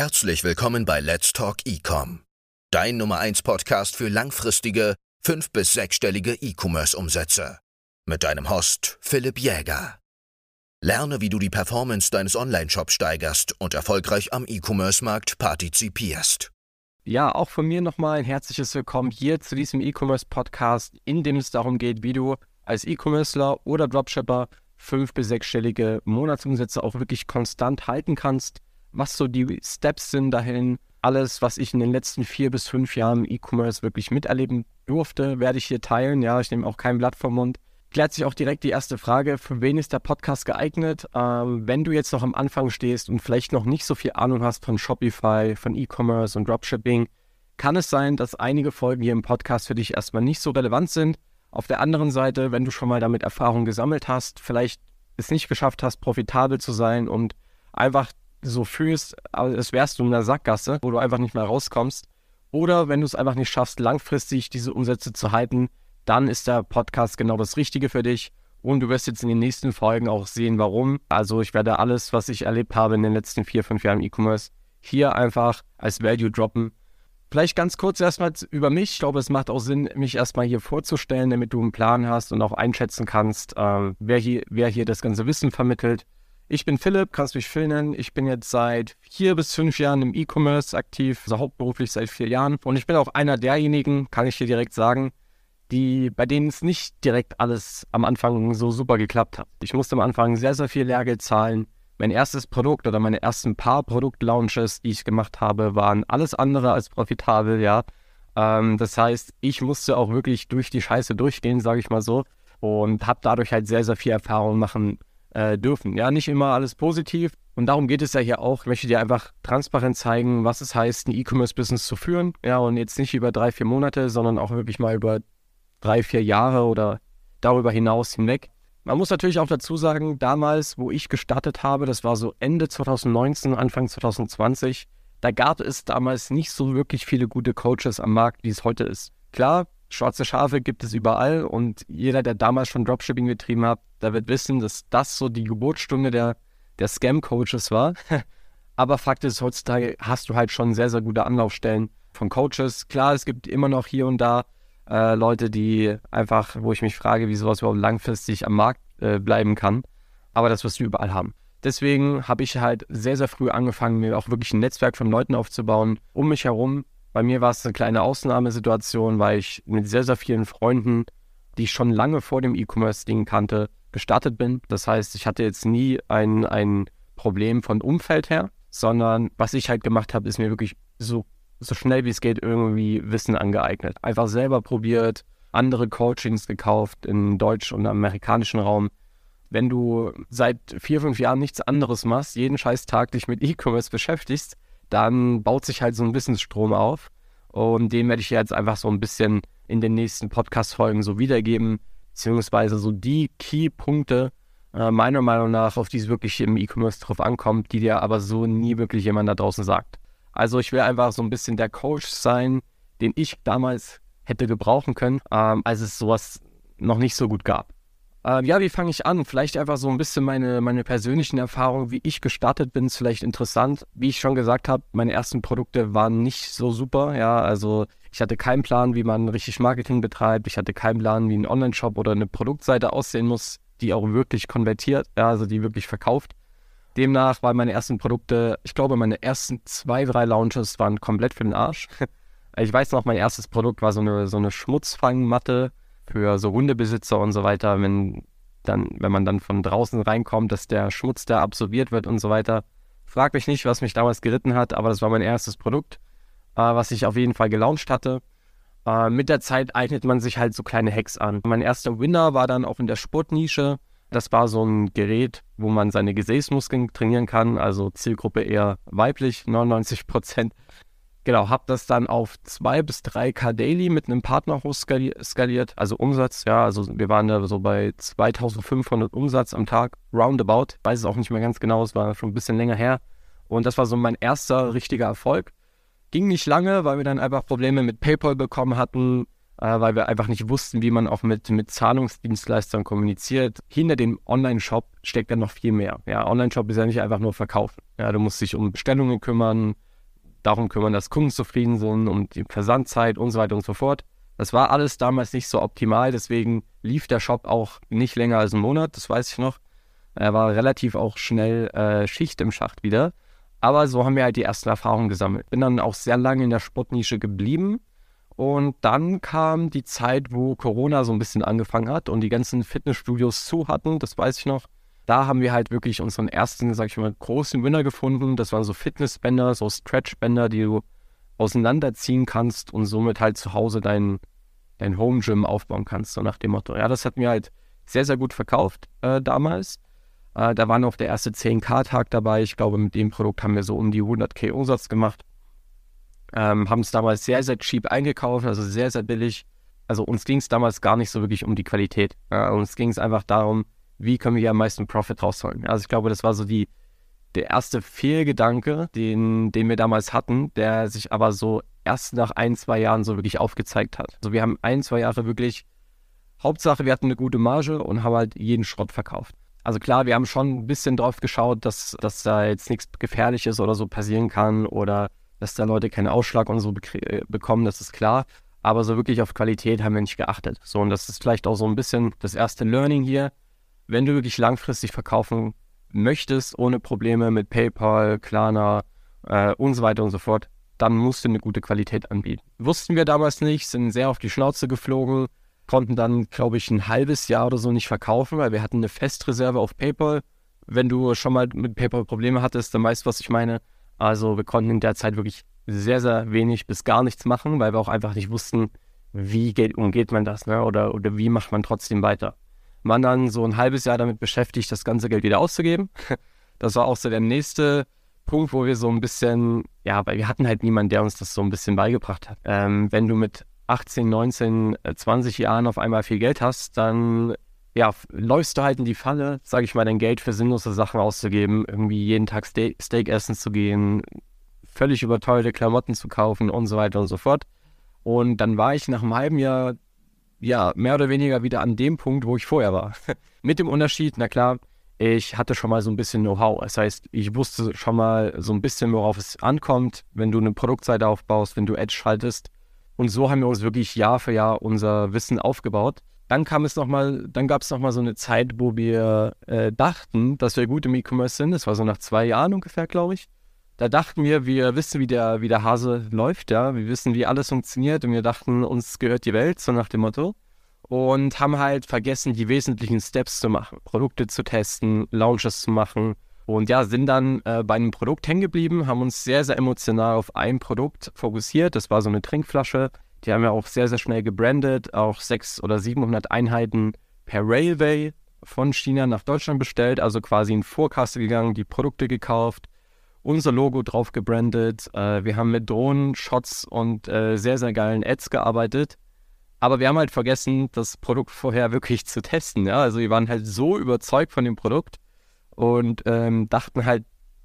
Herzlich willkommen bei Let's Talk Ecom, dein Nummer 1 Podcast für langfristige, fünf- bis sechsstellige E-Commerce-Umsätze. Mit deinem Host Philipp Jäger. Lerne, wie du die Performance deines Online-Shops steigerst und erfolgreich am E-Commerce-Markt partizipierst. Ja, auch von mir nochmal ein herzliches Willkommen hier zu diesem E-Commerce-Podcast, in dem es darum geht, wie du als E-Commercer oder Dropshipper fünf- bis sechsstellige Monatsumsätze auch wirklich konstant halten kannst, was so die Steps sind dahin. Alles, was ich in den letzten vier bis fünf Jahren im E-Commerce wirklich miterleben durfte, werde ich hier teilen. Ja, ich nehme auch kein Blatt vom Mund. Klärt sich auch direkt die erste Frage, für wen ist der Podcast geeignet? Ähm, wenn du jetzt noch am Anfang stehst und vielleicht noch nicht so viel Ahnung hast von Shopify, von E-Commerce und Dropshipping, kann es sein, dass einige Folgen hier im Podcast für dich erstmal nicht so relevant sind. Auf der anderen Seite, wenn du schon mal damit Erfahrung gesammelt hast, vielleicht es nicht geschafft hast, profitabel zu sein und einfach so fühlst, als wärst du in einer Sackgasse, wo du einfach nicht mehr rauskommst, oder wenn du es einfach nicht schaffst, langfristig diese Umsätze zu halten, dann ist der Podcast genau das Richtige für dich. Und du wirst jetzt in den nächsten Folgen auch sehen, warum. Also ich werde alles, was ich erlebt habe in den letzten vier, fünf Jahren E-Commerce, hier einfach als Value droppen. Vielleicht ganz kurz erstmal über mich. Ich glaube, es macht auch Sinn, mich erstmal hier vorzustellen, damit du einen Plan hast und auch einschätzen kannst, äh, wer, hier, wer hier das ganze Wissen vermittelt. Ich bin Philipp, kannst mich Phil nennen. Ich bin jetzt seit vier bis fünf Jahren im E-Commerce aktiv, also hauptberuflich seit vier Jahren. Und ich bin auch einer derjenigen, kann ich dir direkt sagen, die, bei denen es nicht direkt alles am Anfang so super geklappt hat. Ich musste am Anfang sehr, sehr viel Lehrgeld zahlen. Mein erstes Produkt oder meine ersten paar Produktlaunches, die ich gemacht habe, waren alles andere als profitabel, ja. Ähm, das heißt, ich musste auch wirklich durch die Scheiße durchgehen, sage ich mal so. Und habe dadurch halt sehr, sehr viel Erfahrung machen äh, dürfen. Ja, nicht immer alles positiv. Und darum geht es ja hier auch. Ich möchte dir einfach transparent zeigen, was es heißt, ein E-Commerce-Business zu führen. Ja, und jetzt nicht über drei, vier Monate, sondern auch wirklich mal über drei, vier Jahre oder darüber hinaus hinweg. Man muss natürlich auch dazu sagen, damals, wo ich gestartet habe, das war so Ende 2019, Anfang 2020, da gab es damals nicht so wirklich viele gute Coaches am Markt, wie es heute ist. Klar, schwarze Schafe gibt es überall und jeder, der damals schon Dropshipping betrieben hat, der wird wissen, dass das so die Geburtsstunde der, der Scam-Coaches war. Aber Fakt ist, heutzutage hast du halt schon sehr, sehr gute Anlaufstellen von Coaches. Klar, es gibt immer noch hier und da äh, Leute, die einfach, wo ich mich frage, wie sowas überhaupt langfristig am Markt äh, bleiben kann. Aber das wirst du überall haben. Deswegen habe ich halt sehr, sehr früh angefangen, mir auch wirklich ein Netzwerk von Leuten aufzubauen um mich herum. Bei mir war es eine kleine Ausnahmesituation, weil ich mit sehr, sehr vielen Freunden, die ich schon lange vor dem E-Commerce-Ding kannte, gestartet bin. Das heißt, ich hatte jetzt nie ein, ein Problem von Umfeld her, sondern was ich halt gemacht habe, ist mir wirklich so so schnell wie es geht irgendwie Wissen angeeignet. Einfach selber probiert, andere Coachings gekauft im deutsch- und amerikanischen Raum. Wenn du seit vier, fünf Jahren nichts anderes machst, jeden scheiß Tag dich mit E-Commerce beschäftigst, dann baut sich halt so ein Wissensstrom auf. Und den werde ich jetzt einfach so ein bisschen in den nächsten Podcast-Folgen so wiedergeben, beziehungsweise so die Key-Punkte, äh, meiner Meinung nach, auf die es wirklich im E-Commerce drauf ankommt, die dir aber so nie wirklich jemand da draußen sagt. Also ich will einfach so ein bisschen der Coach sein, den ich damals hätte gebrauchen können, ähm, als es sowas noch nicht so gut gab. Ähm, ja, wie fange ich an? Vielleicht einfach so ein bisschen meine, meine persönlichen Erfahrungen, wie ich gestartet bin, ist vielleicht interessant. Wie ich schon gesagt habe, meine ersten Produkte waren nicht so super. Ja, also ich hatte keinen Plan, wie man richtig Marketing betreibt. Ich hatte keinen Plan, wie ein Online-Shop oder eine Produktseite aussehen muss, die auch wirklich konvertiert, ja, also die wirklich verkauft. Demnach waren meine ersten Produkte, ich glaube, meine ersten zwei, drei Launches waren komplett für den Arsch. Ich weiß noch, mein erstes Produkt war so eine, so eine Schmutzfangmatte für so Hundebesitzer und so weiter, wenn, dann, wenn man dann von draußen reinkommt, dass der Schmutz da absorbiert wird und so weiter. Frag mich nicht, was mich damals geritten hat, aber das war mein erstes Produkt, äh, was ich auf jeden Fall gelauncht hatte. Äh, mit der Zeit eignet man sich halt so kleine Hacks an. Mein erster Winner war dann auch in der Sportnische. Das war so ein Gerät, wo man seine Gesäßmuskeln trainieren kann, also Zielgruppe eher weiblich, 99 Prozent. Genau, habe das dann auf 2 bis 3K Daily mit einem Partner hochskaliert, also Umsatz, ja, also wir waren da so bei 2500 Umsatz am Tag, roundabout, weiß es auch nicht mehr ganz genau, es war schon ein bisschen länger her. Und das war so mein erster richtiger Erfolg. Ging nicht lange, weil wir dann einfach Probleme mit PayPal bekommen hatten, äh, weil wir einfach nicht wussten, wie man auch mit, mit Zahlungsdienstleistern kommuniziert. Hinter dem Online-Shop steckt dann noch viel mehr. Ja, Online-Shop ist ja nicht einfach nur verkaufen. Ja, du musst dich um Bestellungen kümmern, darum kümmern, dass Kunden zufrieden sind, um die Versandzeit und so weiter und so fort. Das war alles damals nicht so optimal, deswegen lief der Shop auch nicht länger als einen Monat, das weiß ich noch. Er war relativ auch schnell äh, Schicht im Schacht wieder. Aber so haben wir halt die ersten Erfahrungen gesammelt. Bin dann auch sehr lange in der Sportnische geblieben. Und dann kam die Zeit, wo Corona so ein bisschen angefangen hat und die ganzen Fitnessstudios zu hatten, das weiß ich noch. Da haben wir halt wirklich unseren ersten, sag ich mal, großen Winner gefunden. Das waren so Fitnessbänder, so Stretchbänder, die du auseinanderziehen kannst und somit halt zu Hause dein, dein Home Gym aufbauen kannst, so nach dem Motto. Ja, das hat mir halt sehr, sehr gut verkauft äh, damals. Äh, da war noch der erste 10K-Tag dabei. Ich glaube, mit dem Produkt haben wir so um die 100k Umsatz gemacht. Ähm, haben es damals sehr, sehr cheap eingekauft, also sehr, sehr billig. Also uns ging es damals gar nicht so wirklich um die Qualität. Ja, uns ging es einfach darum, wie können wir hier am meisten Profit rausholen. Also ich glaube, das war so die, der erste Fehlgedanke, den, den wir damals hatten, der sich aber so erst nach ein, zwei Jahren so wirklich aufgezeigt hat. Also wir haben ein, zwei Jahre wirklich, Hauptsache wir hatten eine gute Marge und haben halt jeden Schrott verkauft. Also klar, wir haben schon ein bisschen drauf geschaut, dass, dass da jetzt nichts Gefährliches oder so passieren kann oder dass da Leute keinen Ausschlag und so äh, bekommen, das ist klar. Aber so wirklich auf Qualität haben wir nicht geachtet. So, und das ist vielleicht auch so ein bisschen das erste Learning hier. Wenn du wirklich langfristig verkaufen möchtest, ohne Probleme mit PayPal, Klarna äh, und so weiter und so fort, dann musst du eine gute Qualität anbieten. Wussten wir damals nicht, sind sehr auf die Schnauze geflogen, konnten dann, glaube ich, ein halbes Jahr oder so nicht verkaufen, weil wir hatten eine Festreserve auf PayPal. Wenn du schon mal mit PayPal Probleme hattest, dann weißt du, was ich meine. Also wir konnten in der Zeit wirklich sehr, sehr wenig bis gar nichts machen, weil wir auch einfach nicht wussten, wie geht, umgeht man das ne? oder, oder wie macht man trotzdem weiter. Man dann so ein halbes Jahr damit beschäftigt, das ganze Geld wieder auszugeben. Das war auch so der nächste Punkt, wo wir so ein bisschen, ja, weil wir hatten halt niemanden, der uns das so ein bisschen beigebracht hat. Ähm, wenn du mit 18, 19, 20 Jahren auf einmal viel Geld hast, dann ja, läufst du halt in die Falle, sage ich mal, dein Geld für sinnlose Sachen auszugeben, irgendwie jeden Tag Ste Steak essen zu gehen, völlig überteuerte Klamotten zu kaufen und so weiter und so fort. Und dann war ich nach einem halben Jahr, ja, mehr oder weniger wieder an dem Punkt, wo ich vorher war. Mit dem Unterschied, na klar, ich hatte schon mal so ein bisschen Know-how. Das heißt, ich wusste schon mal so ein bisschen, worauf es ankommt, wenn du eine Produktseite aufbaust, wenn du Edge schaltest. Und so haben wir uns wirklich Jahr für Jahr unser Wissen aufgebaut. Dann kam es noch mal, dann gab es noch mal so eine Zeit, wo wir äh, dachten, dass wir gut im E-Commerce sind. Das war so nach zwei Jahren ungefähr, glaube ich. Da dachten wir, wir wissen, wie der, wie der Hase läuft, ja. Wir wissen, wie alles funktioniert und wir dachten, uns gehört die Welt, so nach dem Motto. Und haben halt vergessen, die wesentlichen Steps zu machen. Produkte zu testen, Launches zu machen. Und ja, sind dann äh, bei einem Produkt hängen geblieben, haben uns sehr, sehr emotional auf ein Produkt fokussiert. Das war so eine Trinkflasche die haben wir auch sehr, sehr schnell gebrandet, auch 600 oder 700 Einheiten per Railway von China nach Deutschland bestellt, also quasi in Vorkasse gegangen, die Produkte gekauft, unser Logo drauf gebrandet. Äh, wir haben mit Drohnen, Shots und äh, sehr, sehr geilen Ads gearbeitet. Aber wir haben halt vergessen, das Produkt vorher wirklich zu testen. Ja? Also wir waren halt so überzeugt von dem Produkt und ähm, dachten halt,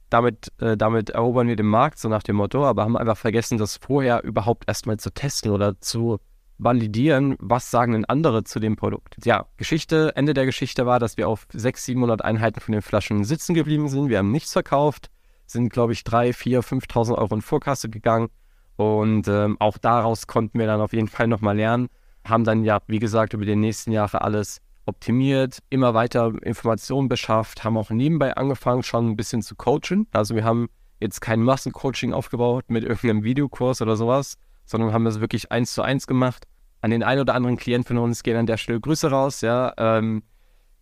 damit, äh, damit erobern wir den Markt, so nach dem Motto, aber haben einfach vergessen, das vorher überhaupt erstmal zu testen oder zu validieren, was sagen denn andere zu dem Produkt. Ja, Geschichte, Ende der Geschichte war, dass wir auf 600, 700 Einheiten von den Flaschen sitzen geblieben sind. Wir haben nichts verkauft, sind, glaube ich, 3, 4, 5.000 Euro in Vorkasse gegangen und ähm, auch daraus konnten wir dann auf jeden Fall nochmal lernen. Haben dann ja, wie gesagt, über die nächsten Jahre alles optimiert, immer weiter Informationen beschafft, haben auch nebenbei angefangen, schon ein bisschen zu coachen. Also wir haben jetzt kein Massencoaching aufgebaut mit irgendeinem Videokurs oder sowas, sondern haben das wirklich eins zu eins gemacht. An den einen oder anderen Klienten von uns gehen an der Stelle Grüße raus, ja. Ähm,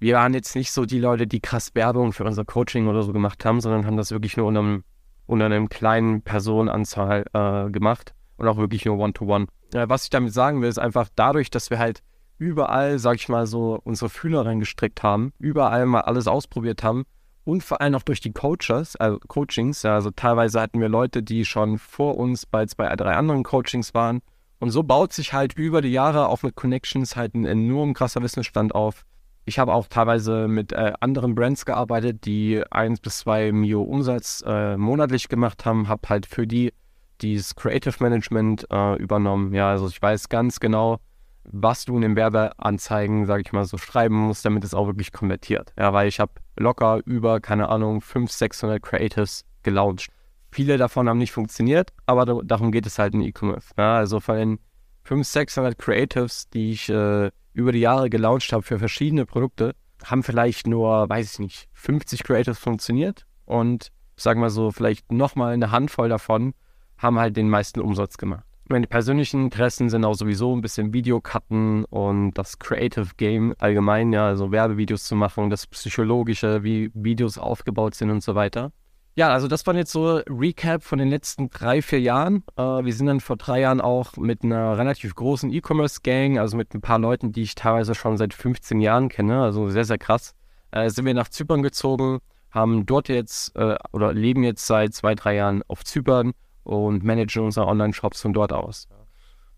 wir waren jetzt nicht so die Leute, die krass Werbung für unser Coaching oder so gemacht haben, sondern haben das wirklich nur unter einem, unter einem kleinen Personenanzahl äh, gemacht und auch wirklich nur One-to-One. -one. Äh, was ich damit sagen will, ist einfach dadurch, dass wir halt überall, sag ich mal so, unsere Fühler reingestreckt haben, überall mal alles ausprobiert haben und vor allem auch durch die Coaches, also Coachings. Ja, also teilweise hatten wir Leute, die schon vor uns bei zwei, drei anderen Coachings waren. Und so baut sich halt über die Jahre auch mit Connections halt ein enorm krasser Wissensstand auf. Ich habe auch teilweise mit äh, anderen Brands gearbeitet, die eins bis zwei Mio Umsatz äh, monatlich gemacht haben, habe halt für die dieses Creative Management äh, übernommen. Ja, also ich weiß ganz genau, was du in den Werbeanzeigen, sage ich mal so, schreiben musst, damit es auch wirklich konvertiert. Ja, weil ich habe locker über, keine Ahnung, 500, 600 Creatives gelauncht. Viele davon haben nicht funktioniert, aber darum geht es halt in E-Commerce. Ja, also von den 500, 600 Creatives, die ich äh, über die Jahre gelauncht habe für verschiedene Produkte, haben vielleicht nur, weiß ich nicht, 50 Creatives funktioniert und sagen wir so, vielleicht nochmal eine Handvoll davon haben halt den meisten Umsatz gemacht. Meine persönlichen Interessen sind auch sowieso ein bisschen Videocutten und das Creative Game allgemein, ja, also Werbevideos zu machen, das Psychologische, wie Videos aufgebaut sind und so weiter. Ja, also das waren jetzt so Recap von den letzten drei, vier Jahren. Äh, wir sind dann vor drei Jahren auch mit einer relativ großen E-Commerce-Gang, also mit ein paar Leuten, die ich teilweise schon seit 15 Jahren kenne, also sehr, sehr krass, äh, sind wir nach Zypern gezogen, haben dort jetzt äh, oder leben jetzt seit zwei, drei Jahren auf Zypern und managen unsere Online-Shops von dort aus.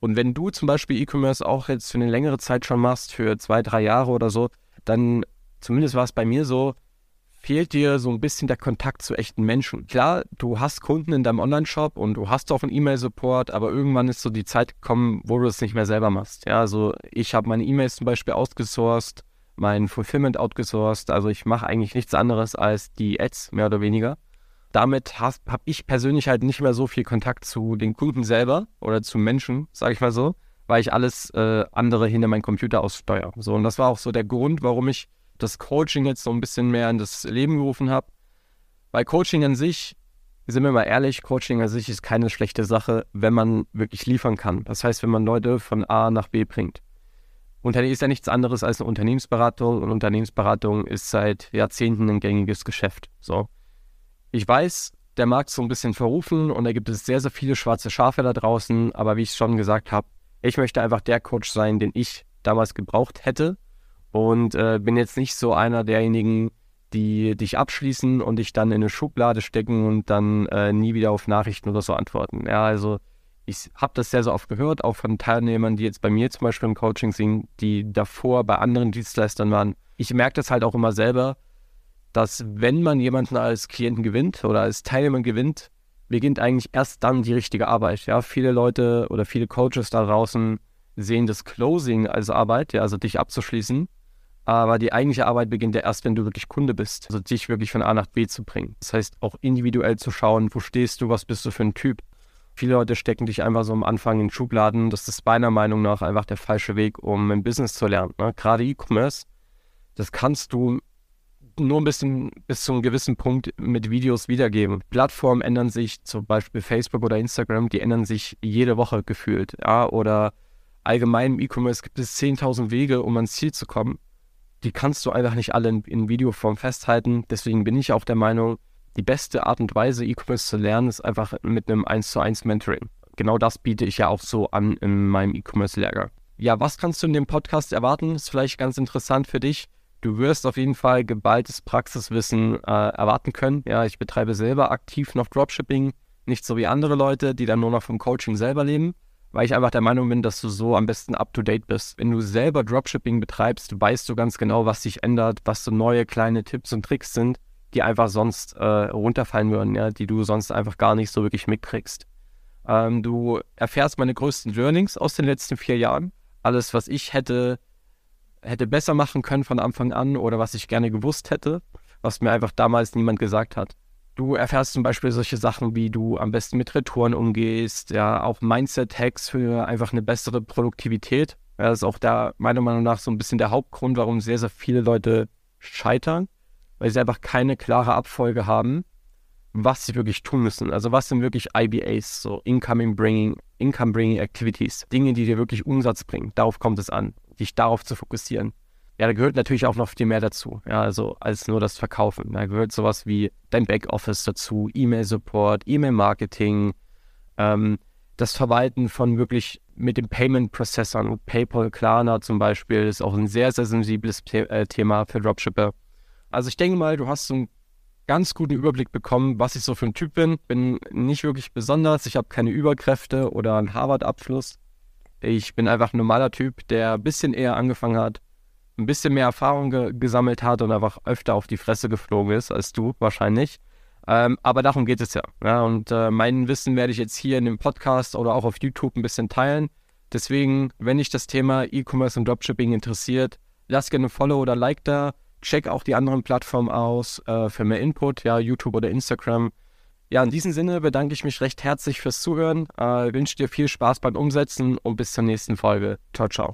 Und wenn du zum Beispiel E-Commerce auch jetzt für eine längere Zeit schon machst, für zwei, drei Jahre oder so, dann zumindest war es bei mir so, fehlt dir so ein bisschen der Kontakt zu echten Menschen. Klar, du hast Kunden in deinem Online-Shop und du hast auch einen E-Mail-Support, aber irgendwann ist so die Zeit gekommen, wo du es nicht mehr selber machst. Ja, also ich habe meine E-Mails zum Beispiel outgesourced, mein Fulfillment outgesourced, also ich mache eigentlich nichts anderes als die Ads, mehr oder weniger. Damit habe ich persönlich halt nicht mehr so viel Kontakt zu den Kunden selber oder zu Menschen, sage ich mal so, weil ich alles äh, andere hinter meinen Computer aussteuere. So, und das war auch so der Grund, warum ich das Coaching jetzt so ein bisschen mehr in das Leben gerufen habe. Weil Coaching an sich, sind wir mal ehrlich, Coaching an sich ist keine schlechte Sache, wenn man wirklich liefern kann. Das heißt, wenn man Leute von A nach B bringt. Unternehmen ist ja nichts anderes als eine Unternehmensberatung und Unternehmensberatung ist seit Jahrzehnten ein gängiges Geschäft. So. Ich weiß, der Markt ist so ein bisschen verrufen und da gibt es sehr, sehr viele schwarze Schafe da draußen, aber wie ich schon gesagt habe, ich möchte einfach der Coach sein, den ich damals gebraucht hätte und äh, bin jetzt nicht so einer derjenigen, die dich abschließen und dich dann in eine Schublade stecken und dann äh, nie wieder auf Nachrichten oder so antworten. Ja, also ich habe das sehr, sehr oft gehört, auch von Teilnehmern, die jetzt bei mir zum Beispiel im Coaching sind, die davor bei anderen Dienstleistern waren. Ich merke das halt auch immer selber, dass wenn man jemanden als Klienten gewinnt oder als Teilnehmer gewinnt, beginnt eigentlich erst dann die richtige Arbeit. Ja, viele Leute oder viele Coaches da draußen sehen das Closing als Arbeit, ja, also dich abzuschließen. Aber die eigentliche Arbeit beginnt ja erst, wenn du wirklich Kunde bist. Also dich wirklich von A nach B zu bringen. Das heißt, auch individuell zu schauen, wo stehst du, was bist du für ein Typ. Viele Leute stecken dich einfach so am Anfang in Schubladen. Das ist meiner Meinung nach einfach der falsche Weg, um ein Business zu lernen. Ne? Gerade E-Commerce, das kannst du nur ein bisschen bis zu einem gewissen Punkt mit Videos wiedergeben. Plattformen ändern sich, zum Beispiel Facebook oder Instagram, die ändern sich jede Woche gefühlt. Ja? Oder allgemein im E-Commerce gibt es 10.000 Wege, um ans Ziel zu kommen die kannst du einfach nicht alle in, in Videoform festhalten. Deswegen bin ich auch der Meinung, die beste Art und Weise, E-Commerce zu lernen, ist einfach mit einem 1 zu 1 Mentoring. Genau das biete ich ja auch so an in meinem E-Commerce-Lehrgang. Ja, was kannst du in dem Podcast erwarten? Ist vielleicht ganz interessant für dich. Du wirst auf jeden Fall geballtes Praxiswissen äh, erwarten können. Ja, ich betreibe selber aktiv noch Dropshipping, nicht so wie andere Leute, die dann nur noch vom Coaching selber leben weil ich einfach der Meinung bin, dass du so am besten up-to-date bist. Wenn du selber Dropshipping betreibst, weißt du ganz genau, was sich ändert, was so neue kleine Tipps und Tricks sind, die einfach sonst äh, runterfallen würden, ja, die du sonst einfach gar nicht so wirklich mitkriegst. Ähm, du erfährst meine größten Learnings aus den letzten vier Jahren. Alles, was ich hätte, hätte besser machen können von Anfang an oder was ich gerne gewusst hätte, was mir einfach damals niemand gesagt hat. Du erfährst zum Beispiel solche Sachen, wie du am besten mit Retouren umgehst, ja, auch Mindset-Hacks für einfach eine bessere Produktivität. Ja, das ist auch da meiner Meinung nach so ein bisschen der Hauptgrund, warum sehr, sehr viele Leute scheitern, weil sie einfach keine klare Abfolge haben, was sie wirklich tun müssen. Also was sind wirklich IBAs, so Incoming Bringing, Income Bringing Activities, Dinge, die dir wirklich Umsatz bringen. Darauf kommt es an, dich darauf zu fokussieren. Ja, da gehört natürlich auch noch viel mehr dazu. Ja, also als nur das Verkaufen. Da gehört sowas wie dein Backoffice dazu, E-Mail-Support, E-Mail-Marketing, ähm, das Verwalten von wirklich mit den Payment-Prozessern. PayPal, Klarna zum Beispiel ist auch ein sehr, sehr sensibles The äh, Thema für Dropshipper. Also ich denke mal, du hast so einen ganz guten Überblick bekommen, was ich so für ein Typ bin. Bin nicht wirklich besonders. Ich habe keine Überkräfte oder einen Harvard-Abschluss. Ich bin einfach ein normaler Typ, der ein bisschen eher angefangen hat, ein bisschen mehr Erfahrung ge gesammelt hat und einfach öfter auf die Fresse geflogen ist als du wahrscheinlich. Ähm, aber darum geht es ja. ja und äh, mein Wissen werde ich jetzt hier in dem Podcast oder auch auf YouTube ein bisschen teilen. Deswegen, wenn dich das Thema E-Commerce und Dropshipping interessiert, lass gerne ein Follow oder Like da. Check auch die anderen Plattformen aus äh, für mehr Input, ja, YouTube oder Instagram. Ja, in diesem Sinne bedanke ich mich recht herzlich fürs Zuhören, äh, wünsche dir viel Spaß beim Umsetzen und bis zur nächsten Folge. Ciao, ciao.